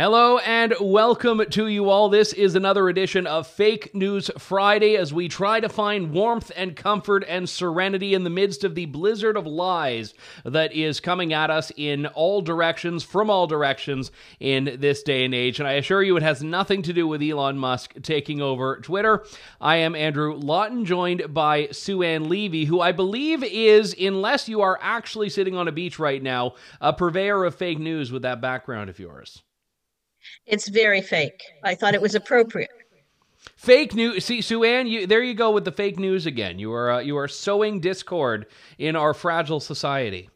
Hello and welcome to you all. This is another edition of Fake News Friday as we try to find warmth and comfort and serenity in the midst of the blizzard of lies that is coming at us in all directions, from all directions in this day and age. And I assure you, it has nothing to do with Elon Musk taking over Twitter. I am Andrew Lawton, joined by Sue Ann Levy, who I believe is, unless you are actually sitting on a beach right now, a purveyor of fake news with that background of yours. It's very fake. I thought it was appropriate. Fake news. See, Sue Ann, you, there you go with the fake news again. You are uh, you are sowing discord in our fragile society.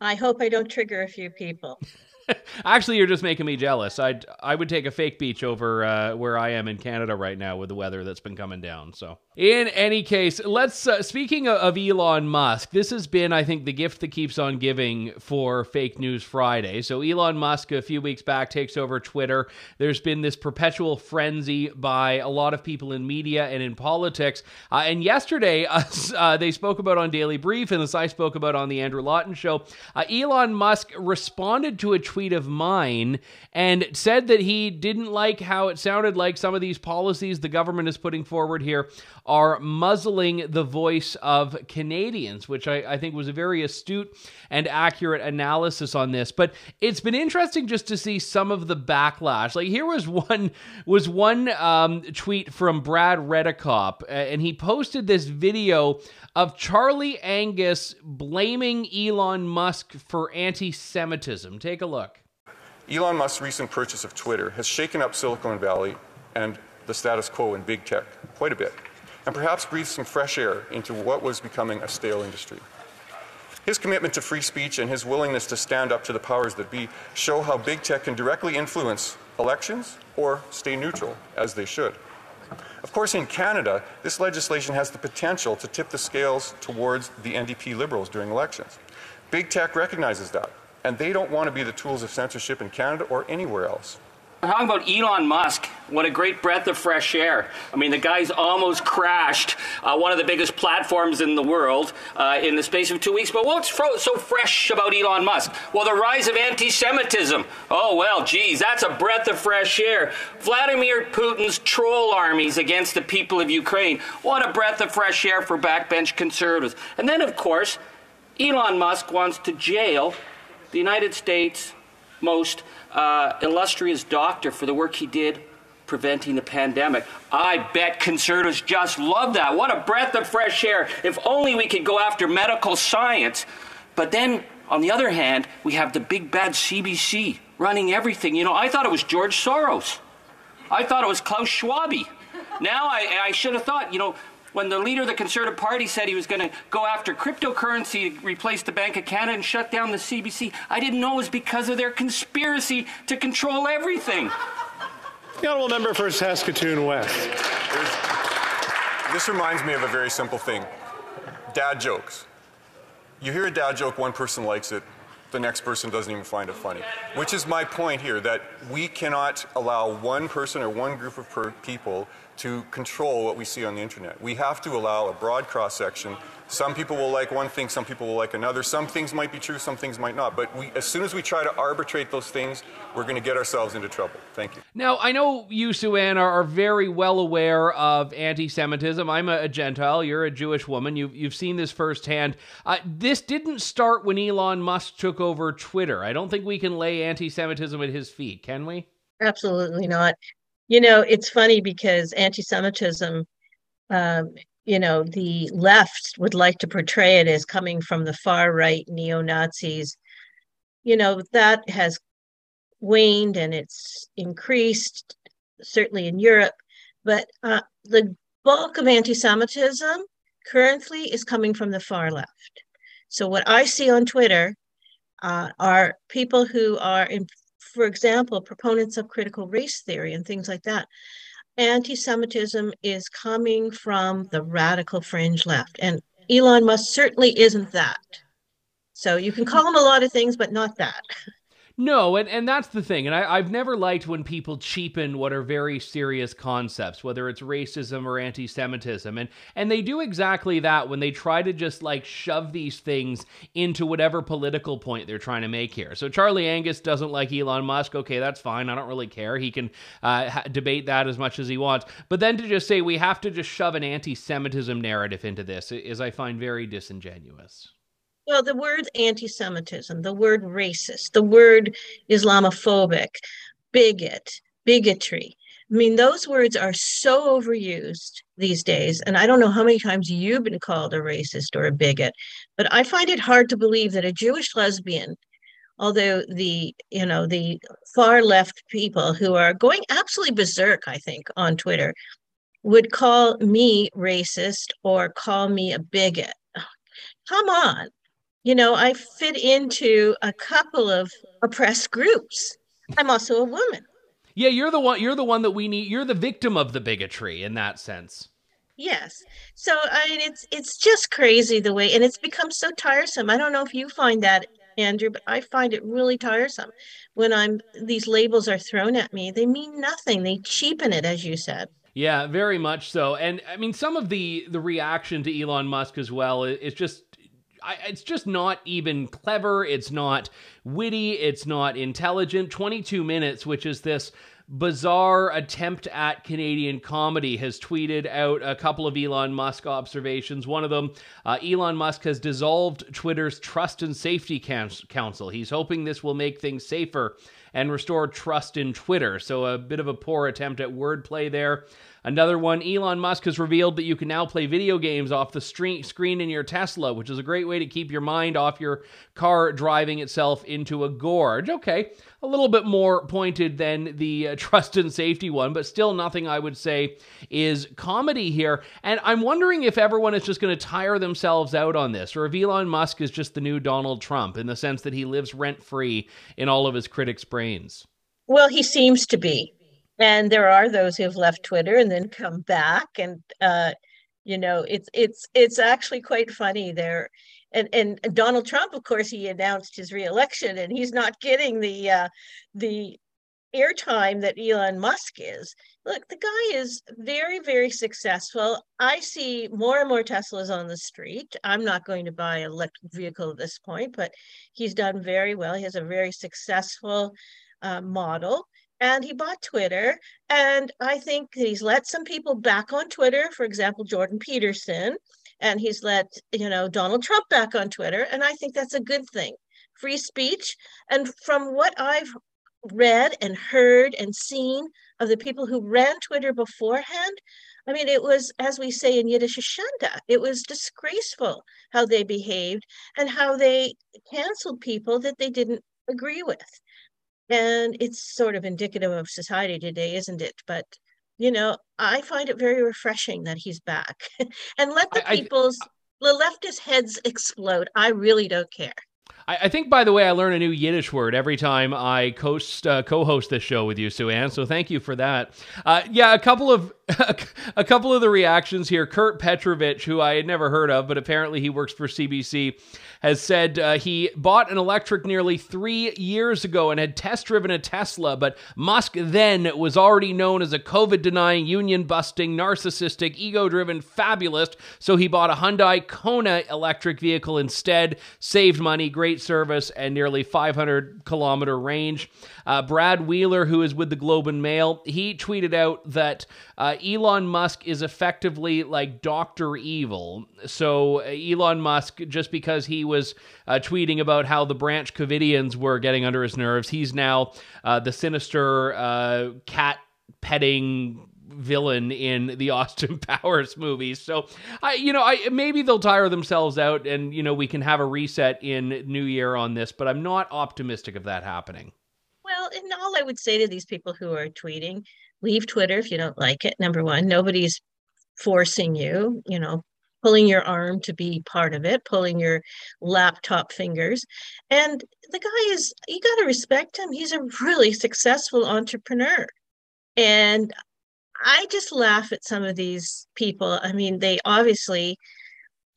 I hope I don't trigger a few people. Actually, you're just making me jealous. I I would take a fake beach over uh, where I am in Canada right now with the weather that's been coming down. So, in any case, let's. Uh, speaking of Elon Musk, this has been, I think, the gift that keeps on giving for Fake News Friday. So, Elon Musk, a few weeks back, takes over Twitter. There's been this perpetual frenzy by a lot of people in media and in politics. Uh, and yesterday, uh, they spoke about on Daily Brief, and as I spoke about on the Andrew Lawton Show, uh, Elon Musk responded to a tweet of mine and said that he didn't like how it sounded like some of these policies the government is putting forward here are muzzling the voice of Canadians, which I, I think was a very astute and accurate analysis on this. But it's been interesting just to see some of the backlash. Like here was one was one um, tweet from Brad Redekop, and he posted this video of Charlie Angus blaming Elon Musk for anti Semitism. Take a look. Elon Musk's recent purchase of Twitter has shaken up Silicon Valley and the status quo in big tech quite a bit, and perhaps breathed some fresh air into what was becoming a stale industry. His commitment to free speech and his willingness to stand up to the powers that be show how big tech can directly influence elections or stay neutral, as they should. Of course, in Canada, this legislation has the potential to tip the scales towards the NDP Liberals during elections. Big tech recognizes that, and they don't want to be the tools of censorship in Canada or anywhere else. Talking about Elon Musk, what a great breath of fresh air. I mean, the guy's almost crashed uh, one of the biggest platforms in the world uh, in the space of two weeks. But what's fro- so fresh about Elon Musk? Well, the rise of anti Semitism. Oh, well, geez, that's a breath of fresh air. Vladimir Putin's troll armies against the people of Ukraine. What a breath of fresh air for backbench conservatives. And then, of course, Elon Musk wants to jail the United States' most uh, illustrious doctor for the work he did preventing the pandemic. I bet conservatives just love that. What a breath of fresh air. If only we could go after medical science. But then, on the other hand, we have the big bad CBC running everything. You know, I thought it was George Soros. I thought it was Klaus Schwab. Now I, I should have thought, you know, when the leader of the Conservative Party said he was going to go after cryptocurrency to replace the Bank of Canada and shut down the CBC, I didn't know it was because of their conspiracy to control everything. The honourable member for Saskatoon West. This reminds me of a very simple thing dad jokes. You hear a dad joke, one person likes it, the next person doesn't even find it funny. Which is my point here that we cannot allow one person or one group of per- people to control what we see on the internet. We have to allow a broad cross section. Some people will like one thing, some people will like another. Some things might be true, some things might not. But we, as soon as we try to arbitrate those things, we're going to get ourselves into trouble. Thank you. Now, I know you, Sue Ann, are, are very well aware of anti Semitism. I'm a, a, Gentile, you're a Jewish woman. You've, you've seen this firsthand. Uh, this didn't start when Elon Musk took over Twitter. I don't think we can lay anti Semitism at his feet, can we? Absolutely not. You know, it's funny because anti Semitism, um, you know, the left would like to portray it as coming from the far right neo Nazis. You know, that has waned and it's increased, certainly in Europe. But uh, the bulk of anti Semitism currently is coming from the far left. So what I see on Twitter uh, are people who are, in, for example, proponents of critical race theory and things like that. Anti-Semitism is coming from the radical fringe left, and Elon Musk certainly isn't that. So you can call him a lot of things, but not that. No, and, and that's the thing. And I, I've never liked when people cheapen what are very serious concepts, whether it's racism or anti Semitism. And and they do exactly that when they try to just like shove these things into whatever political point they're trying to make here. So Charlie Angus doesn't like Elon Musk. Okay, that's fine. I don't really care. He can uh, ha- debate that as much as he wants. But then to just say we have to just shove an anti Semitism narrative into this is, I find, very disingenuous. Well, the word anti Semitism, the word racist, the word Islamophobic, bigot, bigotry. I mean, those words are so overused these days. And I don't know how many times you've been called a racist or a bigot, but I find it hard to believe that a Jewish lesbian, although the, you know, the far left people who are going absolutely berserk, I think, on Twitter, would call me racist or call me a bigot. Come on you know, I fit into a couple of oppressed groups. I'm also a woman. Yeah, you're the one you're the one that we need you're the victim of the bigotry in that sense. Yes. So I mean it's it's just crazy the way and it's become so tiresome. I don't know if you find that Andrew, but I find it really tiresome when I'm these labels are thrown at me. They mean nothing. They cheapen it as you said. Yeah, very much so. And I mean some of the the reaction to Elon Musk as well is just I, it's just not even clever. It's not witty. It's not intelligent. 22 minutes, which is this bizarre attempt at Canadian comedy, has tweeted out a couple of Elon Musk observations. One of them uh, Elon Musk has dissolved Twitter's Trust and Safety Council. He's hoping this will make things safer and restore trust in Twitter. So, a bit of a poor attempt at wordplay there. Another one, Elon Musk has revealed that you can now play video games off the screen in your Tesla, which is a great way to keep your mind off your car driving itself into a gorge. Okay, a little bit more pointed than the uh, trust and safety one, but still nothing I would say is comedy here. And I'm wondering if everyone is just going to tire themselves out on this, or if Elon Musk is just the new Donald Trump in the sense that he lives rent free in all of his critics' brains. Well, he seems to be and there are those who have left Twitter and then come back, and uh, you know, it's it's it's actually quite funny there. And and Donald Trump, of course, he announced his reelection, and he's not getting the uh, the airtime that Elon Musk is. Look, the guy is very, very successful. I see more and more Teslas on the street. I'm not going to buy an electric vehicle at this point, but he's done very well. He has a very successful uh, model and he bought Twitter. And I think he's let some people back on Twitter, for example, Jordan Peterson, and he's let, you know, Donald Trump back on Twitter. And I think that's a good thing. Free speech. And from what I've read and heard and seen of the people who ran Twitter beforehand, I mean, it was, as we say in Yiddish, shanda. It was disgraceful how they behaved and how they canceled people that they didn't agree with and it's sort of indicative of society today isn't it? But you know i find it very refreshing that he's back. And let the I, people's I, the leftist heads explode. I really don't care I, I, think, by the way, I learn a new Yiddish word every time I co-host, uh, co-host this show with you, Sue Ann. So thank you for that. Uh, yeah, a couple of a couple of the reactions here. Kurt Petrovich, who I had never heard of, but apparently he works for CBC, has said uh, he bought an electric nearly three years ago and had test driven a Tesla, but Musk then was already known as a COVID denying, union busting, narcissistic, ego driven fabulist. So he bought a Hyundai Kona electric vehicle instead, saved money, great service, and nearly 500 kilometer range. Uh, Brad Wheeler, who is with the Globe and Mail, he tweeted out that uh, Elon Musk is effectively like Dr. Evil. So, uh, Elon Musk, just because he was uh, tweeting about how the Branch Covidians were getting under his nerves, he's now uh, the sinister cat petting villain in the Austin Powers movies. So I you know, I maybe they'll tire themselves out and you know, we can have a reset in New Year on this, but I'm not optimistic of that happening. Well, and all I would say to these people who are tweeting, leave Twitter if you don't like it. Number one, nobody's forcing you, you know, pulling your arm to be part of it, pulling your laptop fingers. And the guy is, you got to respect him. He's a really successful entrepreneur. And I just laugh at some of these people. I mean, they obviously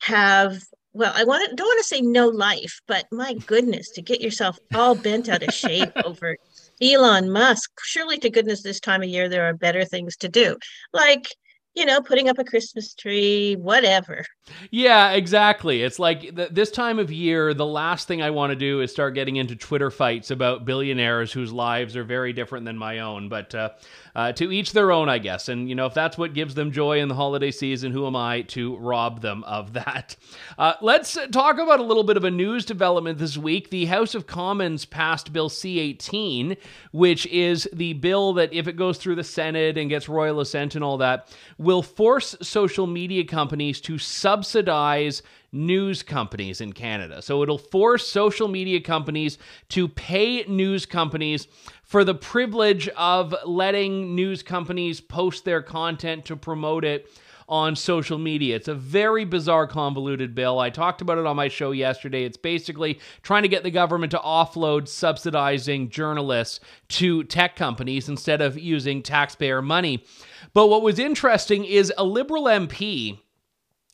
have well, I want to, don't want to say no life, but my goodness, to get yourself all bent out of shape over Elon Musk, surely to goodness, this time of year there are better things to do, like you know, putting up a Christmas tree, whatever. Yeah, exactly. It's like th- this time of year, the last thing I want to do is start getting into Twitter fights about billionaires whose lives are very different than my own. But uh, uh, to each their own, I guess. And, you know, if that's what gives them joy in the holiday season, who am I to rob them of that? Uh, let's talk about a little bit of a news development this week. The House of Commons passed Bill C 18, which is the bill that, if it goes through the Senate and gets royal assent and all that, will force social media companies to subsidize news companies in Canada. So it'll force social media companies to pay news companies for the privilege of letting news companies post their content to promote it on social media. It's a very bizarre, convoluted bill. I talked about it on my show yesterday. It's basically trying to get the government to offload subsidizing journalists to tech companies instead of using taxpayer money. But what was interesting is a Liberal MP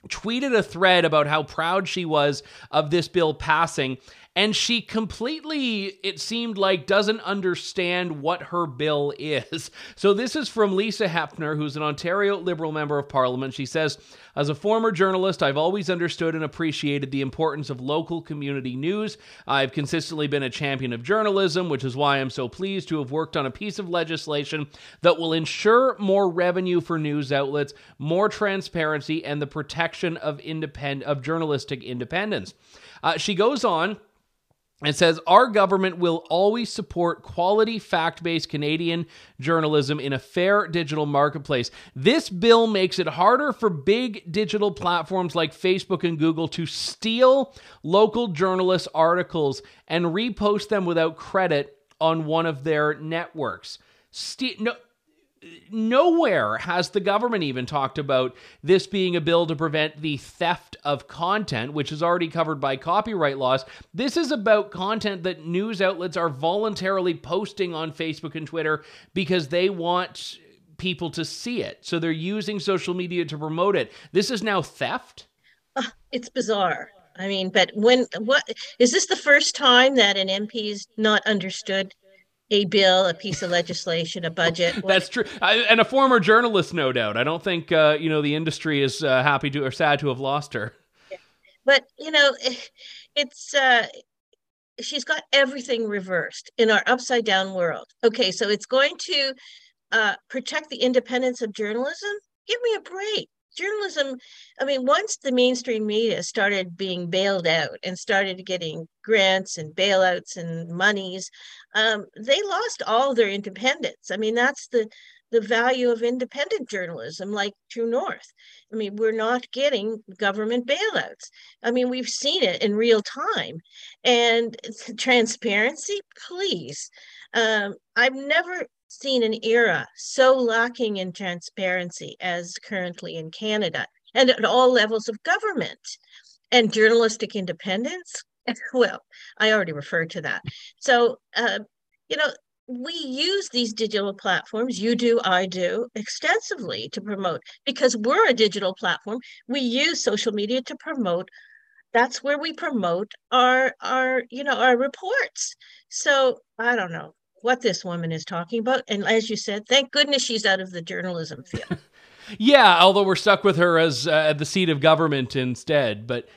tweeted a thread about how proud she was of this bill passing and she completely it seemed like doesn't understand what her bill is. So this is from lisa Hepfner who's an ontario liberal member of parliament. She says as a former journalist i've always understood and appreciated the importance of local community news. I've consistently been a champion of journalism which is why i'm so pleased to have worked on a piece of legislation that will ensure more revenue for news outlets more transparency and the protection of independent of journalistic independence. Uh, she goes on it says our government will always support quality fact-based Canadian journalism in a fair digital marketplace. This bill makes it harder for big digital platforms like Facebook and Google to steal local journalists' articles and repost them without credit on one of their networks. Ste- no, nowhere has the government even talked about this being a bill to prevent the theft of content, which is already covered by copyright laws. This is about content that news outlets are voluntarily posting on Facebook and Twitter because they want people to see it. So they're using social media to promote it. This is now theft? Uh, it's bizarre. I mean, but when what is this the first time that an MP's not understood a bill, a piece of legislation, a budget. That's true, I, and a former journalist, no doubt. I don't think uh, you know the industry is uh, happy to or sad to have lost her. But you know, it's uh, she's got everything reversed in our upside down world. Okay, so it's going to uh, protect the independence of journalism. Give me a break journalism i mean once the mainstream media started being bailed out and started getting grants and bailouts and monies um, they lost all their independence. I mean that's the the value of independent journalism like true north. I mean we're not getting government bailouts. I mean we've seen it in real time. And transparency please. Um, i've never seen an era so lacking in transparency as currently in Canada and at all levels of government. And journalistic independence. Well, I already referred to that. So, uh, you know, we use these digital platforms, you do, I do, extensively to promote because we're a digital platform. We use social media to promote. That's where we promote our our you know our reports. So I don't know what this woman is talking about. And as you said, thank goodness she's out of the journalism field. yeah, although we're stuck with her as uh, the seat of government instead. But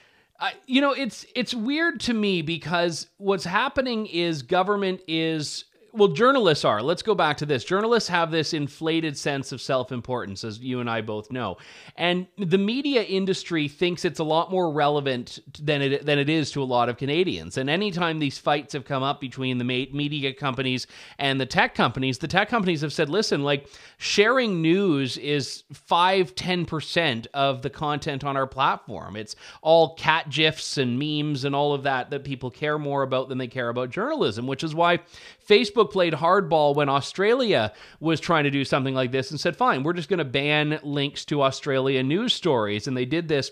you know, it's it's weird to me because what's happening is government is well, journalists are. Let's go back to this. Journalists have this inflated sense of self importance, as you and I both know. And the media industry thinks it's a lot more relevant than it, than it is to a lot of Canadians. And anytime these fights have come up between the media companies and the tech companies, the tech companies have said, listen, like sharing news is 5 10% of the content on our platform. It's all cat gifs and memes and all of that that people care more about than they care about journalism, which is why Facebook played hardball when Australia was trying to do something like this and said, fine, we're just going to ban links to Australia news stories. And they did this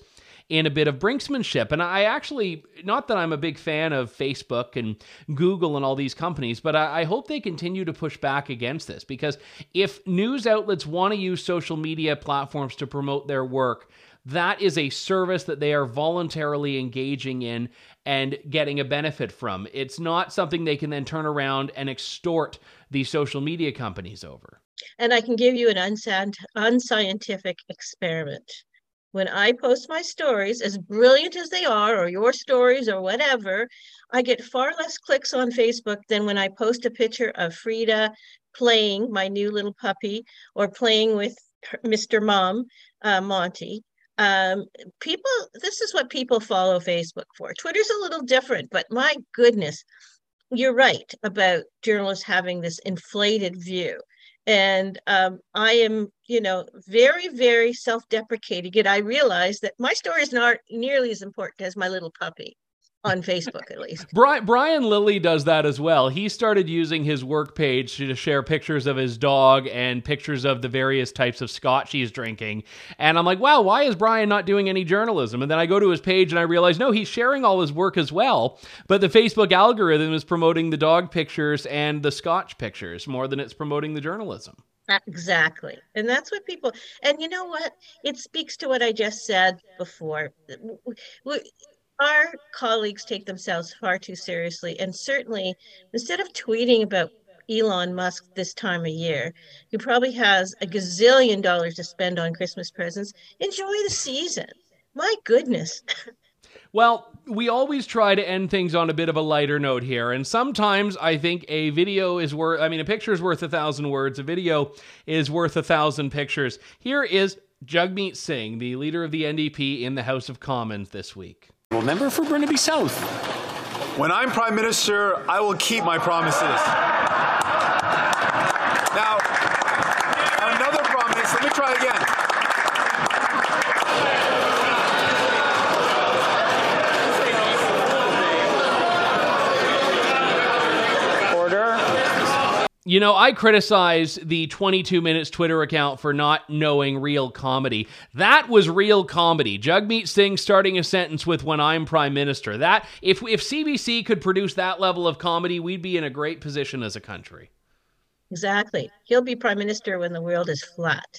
in a bit of brinksmanship. And I actually, not that I'm a big fan of Facebook and Google and all these companies, but I, I hope they continue to push back against this because if news outlets want to use social media platforms to promote their work, that is a service that they are voluntarily engaging in and getting a benefit from. It's not something they can then turn around and extort the social media companies over. And I can give you an unscientific experiment. When I post my stories, as brilliant as they are, or your stories, or whatever, I get far less clicks on Facebook than when I post a picture of Frida playing my new little puppy or playing with Mr. Mom, uh, Monty um, people this is what people follow facebook for. Twitter's a little different but my goodness you're right about journalists having this inflated view. And um, i am you know very very self-deprecating and i realize that my story is not nearly as important as my little puppy on Facebook at least. Brian, Brian Lilley does that as well. He started using his work page to share pictures of his dog and pictures of the various types of scotch he's drinking. And I'm like, wow, why is Brian not doing any journalism? And then I go to his page and I realize, no, he's sharing all his work as well. But the Facebook algorithm is promoting the dog pictures and the scotch pictures more than it's promoting the journalism. Exactly. And that's what people, and you know what? It speaks to what I just said before our colleagues take themselves far too seriously. And certainly, instead of tweeting about Elon Musk this time of year, who probably has a gazillion dollars to spend on Christmas presents, enjoy the season. My goodness. Well, we always try to end things on a bit of a lighter note here. And sometimes I think a video is worth, I mean, a picture is worth a thousand words. A video is worth a thousand pictures. Here is Jagmeet Singh, the leader of the NDP in the House of Commons this week. Member for Burnaby South. When I'm Prime Minister, I will keep my promises. Now, another promise, let me try again. You know, I criticize the 22 Minutes Twitter account for not knowing real comedy. That was real comedy. Jagmeet Singh starting a sentence with "When I'm Prime Minister." That if if CBC could produce that level of comedy, we'd be in a great position as a country. Exactly. He'll be Prime Minister when the world is flat.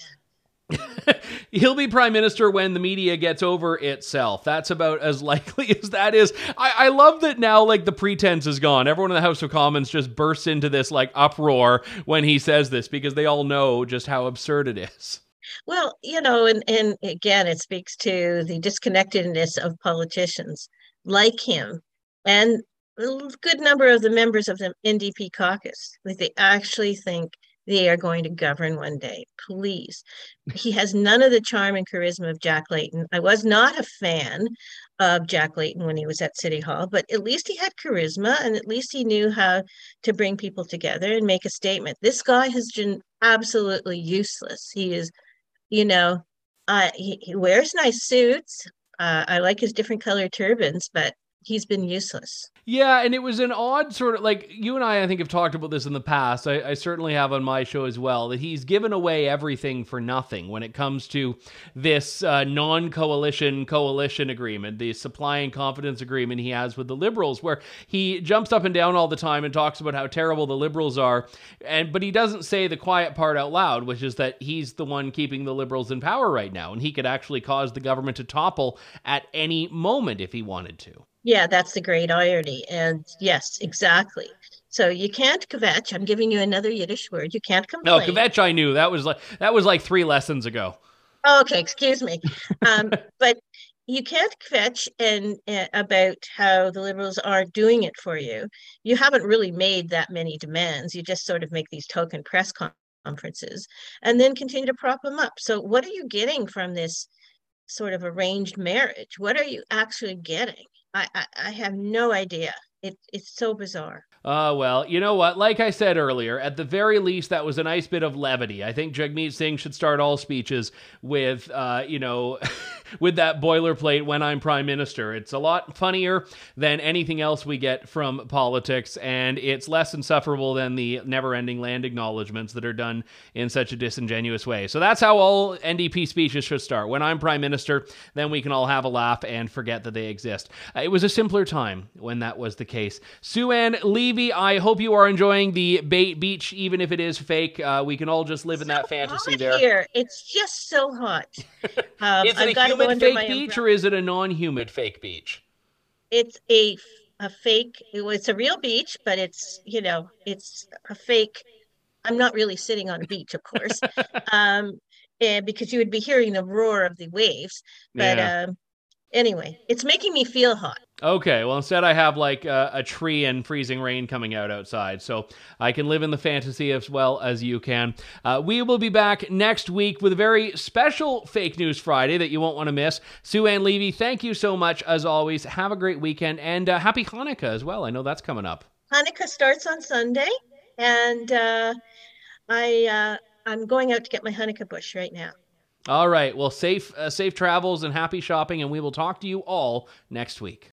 He'll be prime minister when the media gets over itself. That's about as likely as that is. I, I, love that now, like, the pretense is gone. Everyone in the House of Commons just bursts into this, like, uproar when he says this because they all know just how absurd it is. Well, you know, and, and again, it speaks to the disconnectedness of politicians like him and a good number of the members of the NDP caucus. Like, they actually think they are going to govern one day. Please. He has none of the charm and charisma of Jack Layton. I was not a fan of Jack Layton when he was at City Hall, but at least he had charisma and at least he knew how to bring people together and make a statement. This guy has been absolutely useless. He is, you know, uh, he, he wears nice suits. Uh, I like his different color turbans, but he's been useless. Yeah, and it was an odd sort of like you and I, I think, have talked about this in the past. I, I, certainly have on my show as well that he's given away everything for nothing when it comes to this uh, non coalition coalition agreement, the supply and confidence agreement he has with the Liberals, where he jumps up and down all the time and talks about how terrible the Liberals are. And but he doesn't say the quiet part out loud, which is that he's the one keeping the Liberals in power right now. And he could actually cause the government to topple at any moment if he wanted to. Yeah, that's the great irony. And yes, exactly. So you can't kvetch. I'm giving you another Yiddish word. You can't complain. No, kvetch I knew. That was like that was like three lessons ago. Okay, excuse me. Um, but you can't kvetch and uh, about how the liberals aren't doing it for you. You haven't really made that many demands. You just sort of make these token press conferences and then continue to prop them up. So what are you getting from this sort of arranged marriage? What are you actually getting? I, I, have no idea. It, it's so bizarre. Uh, well, you know what? Like I said earlier, at the very least, that was a nice bit of levity. I think Jagmeet Singh should start all speeches with, uh, you know, with that boilerplate when I'm prime minister. It's a lot funnier than anything else we get from politics, and it's less insufferable than the never ending land acknowledgments that are done in such a disingenuous way. So that's how all NDP speeches should start. When I'm prime minister, then we can all have a laugh and forget that they exist. Uh, it was a simpler time when that was the case. Sue-Ann Levy, I hope you are enjoying the Bate Beach, even if it is fake. Uh, we can all just live in that fantasy there. Here. It's just so hot. Um, is it I've a got to go humid fake beach umbrella. or is it a non-humid fake beach? It's a a fake. It's a real beach, but it's you know it's a fake. I'm not really sitting on a beach, of course, um, and because you would be hearing the roar of the waves. But Yeah. um, anyway, it's making me feel hot. Okay, well, instead I have like a, a tree and freezing rain coming out outside, so I can live in the fantasy as well as you can. Uh, we will be back next week with a very special Fake News Friday that you won't want to miss. Sue-Ann Levy, thank you so much as always. Have a great weekend and uh, happy Hanukkah as well. I know that's coming up. Hanukkah starts on Sunday, and uh, I uh, I'm going out to get my Hanukkah bush right now. All right, well, safe uh, safe travels and happy shopping, and we will talk to you all next week.